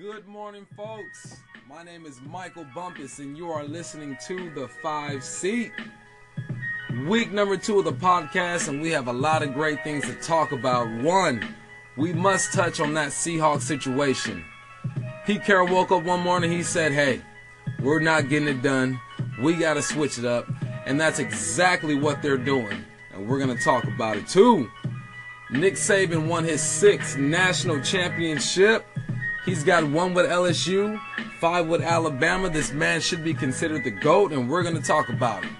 Good morning, folks. My name is Michael Bumpus, and you are listening to the Five Seat. Week number two of the podcast, and we have a lot of great things to talk about. One, we must touch on that Seahawks situation. Pete Carroll woke up one morning, he said, Hey, we're not getting it done. We got to switch it up. And that's exactly what they're doing. And we're going to talk about it. Two, Nick Saban won his sixth national championship. He's got one with LSU, five with Alabama. This man should be considered the GOAT, and we're going to talk about it.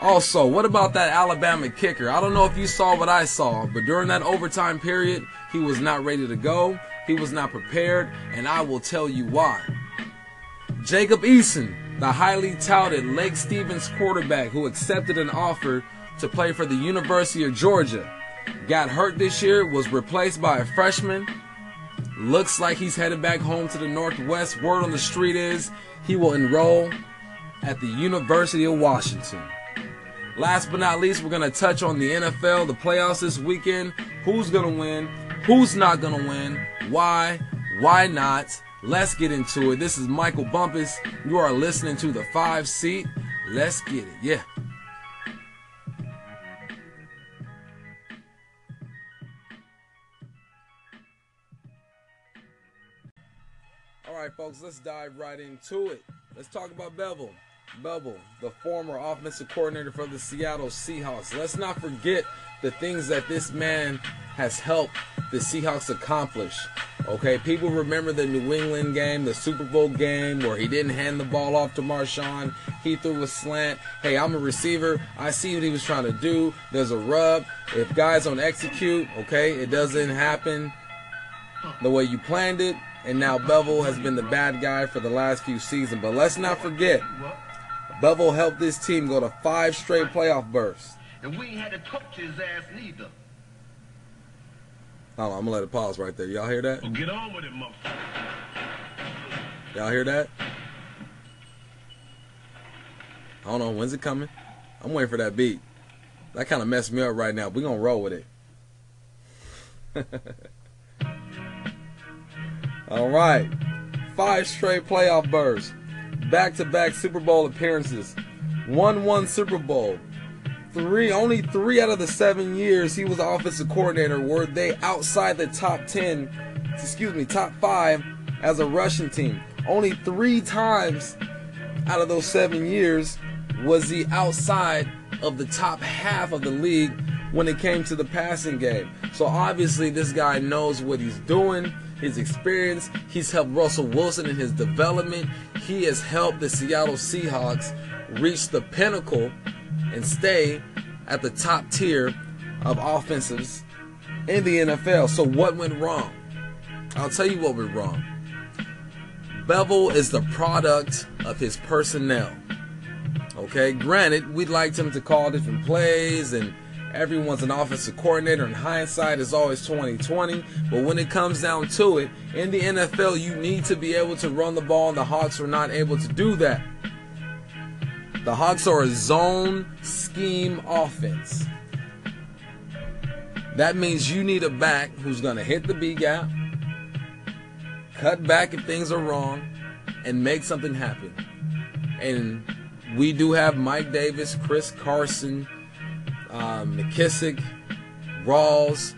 Also, what about that Alabama kicker? I don't know if you saw what I saw, but during that overtime period, he was not ready to go. He was not prepared, and I will tell you why. Jacob Eason, the highly touted Lake Stevens quarterback who accepted an offer to play for the University of Georgia, got hurt this year, was replaced by a freshman Looks like he's headed back home to the Northwest. Word on the street is he will enroll at the University of Washington. Last but not least, we're going to touch on the NFL, the playoffs this weekend. Who's going to win? Who's not going to win? Why? Why not? Let's get into it. This is Michael Bumpus. You are listening to the five seat. Let's get it. Yeah. Right, folks, let's dive right into it. Let's talk about Bevell. Bevell, the former offensive coordinator for the Seattle Seahawks. Let's not forget the things that this man has helped the Seahawks accomplish. Okay, people remember the New England game, the Super Bowl game, where he didn't hand the ball off to Marshawn. He threw a slant. Hey, I'm a receiver. I see what he was trying to do. There's a rub. If guys don't execute, okay, it doesn't happen the way you planned it and now Bevell has been the bad guy for the last few seasons. But let's not forget, Bevell helped this team go to five straight playoff berths. And we ain't had to talk to his ass neither. Hold on, I'm gonna let it pause right there. Y'all hear that? Well, get on with it, motherfucker. Y'all hear that? I don't know when's it coming. I'm waiting for that beat. That kind of messed me up right now. We're gonna roll with it. All right. Five straight playoff berths. Back to back Super Bowl appearances. 1 1 Super Bowl. Three, only three out of the seven years he was offensive coordinator were they outside the top 10, excuse me, top five as a rushing team. Only three times out of those seven years was he outside of the top half of the league when it came to the passing game. So obviously, this guy knows what he's doing his experience. He's helped Russell Wilson in his development. He has helped the Seattle Seahawks reach the pinnacle and stay at the top tier of offenses in the NFL. So, what went wrong? I'll tell you what went wrong. Bevell is the product of his personnel. Okay, granted, we'd liked him to call different plays and everyone's an offensive coordinator and hindsight is always 2020 but when it comes down to it in the NFL you need to be able to run the ball and the Hawks were not able to do that. The Hawks are a zone scheme offense. That means you need a back who's going to hit the B gap cut back if things are wrong and make something happen. And we do have Mike Davis, Chris Carson, um, McKissic, Rawls,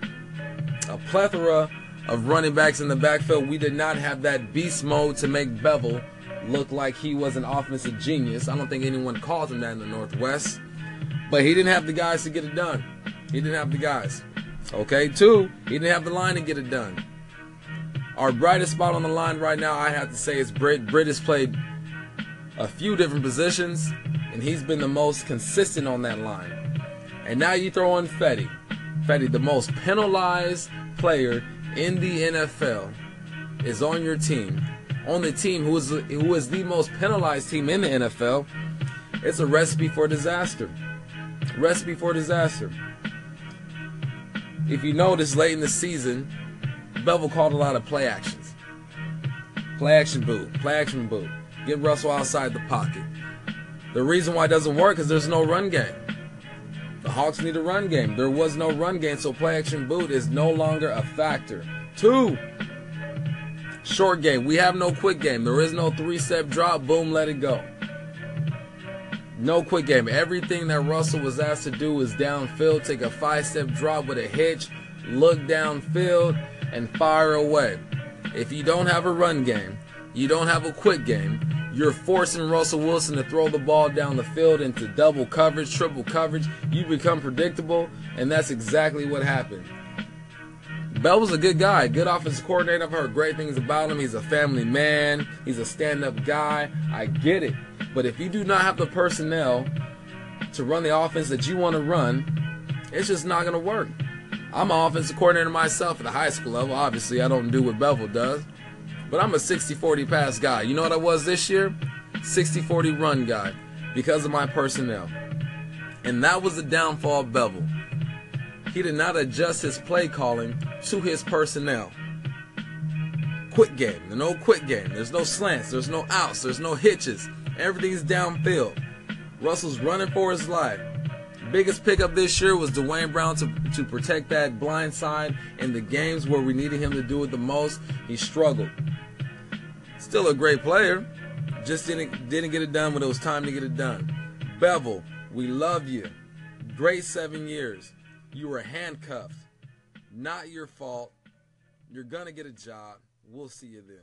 a plethora of running backs in the backfield. We did not have that beast mode to make Bevell look like he was an offensive genius. I don't think anyone called him that in the Northwest. But he didn't have the guys to get it done. He didn't have the guys. Okay, two, he didn't have the line to get it done. Our brightest spot on the line right now, I have to say, is Britt. Britt has played a few different positions, and he's been the most consistent on that line. And now you throw in Fetty. Fetty, the most penalized player in the NFL, is on your team. On the team who is who is the most penalized team in the NFL. It's a recipe for disaster. Recipe for disaster. If you notice late in the season, Bevell called a lot of play actions. Play action boot, play action boot. Get Russell outside the pocket. The reason why it doesn't work is there's no run game. The Hawks need a run game. There was no run game, so play action boot is no longer a factor. Two, Short game. We have no quick game. There is no three step drop. Boom, let it go. No quick game. Everything that Russell was asked to do is downfield, take a five step drop with a hitch, look downfield, and fire away. If you don't have a run game, you don't have a quick game, you're forcing Russell Wilson to throw the ball down the field into double coverage, triple coverage. You become predictable, and that's exactly what happened. Bell was a good guy, good offensive coordinator. I've heard great things about him. He's a family man, he's a stand up guy. I get it. But if you do not have the personnel to run the offense that you want to run, it's just not going to work. I'm an offensive coordinator myself at the high school level. Obviously, I don't do what Bevell does. But I'm a 60 40 pass guy. You know what I was this year? 60 40 run guy because of my personnel. And that was the downfall of Bevell. He did not adjust his play calling to his personnel. Quick game. There's no quick game. There's no slants. There's no outs. There's no hitches. Everything's downfield. Russell's running for his life. Biggest pickup this year was Duane Brown to, to protect that blind side in the games where we needed him to do it the most. He struggled. Still a great player. Just didn't didn't get it done when it was time to get it done. Bevell, we love you. Great seven years. You were handcuffed. Not your fault. You're gonna get a job. We'll see you then.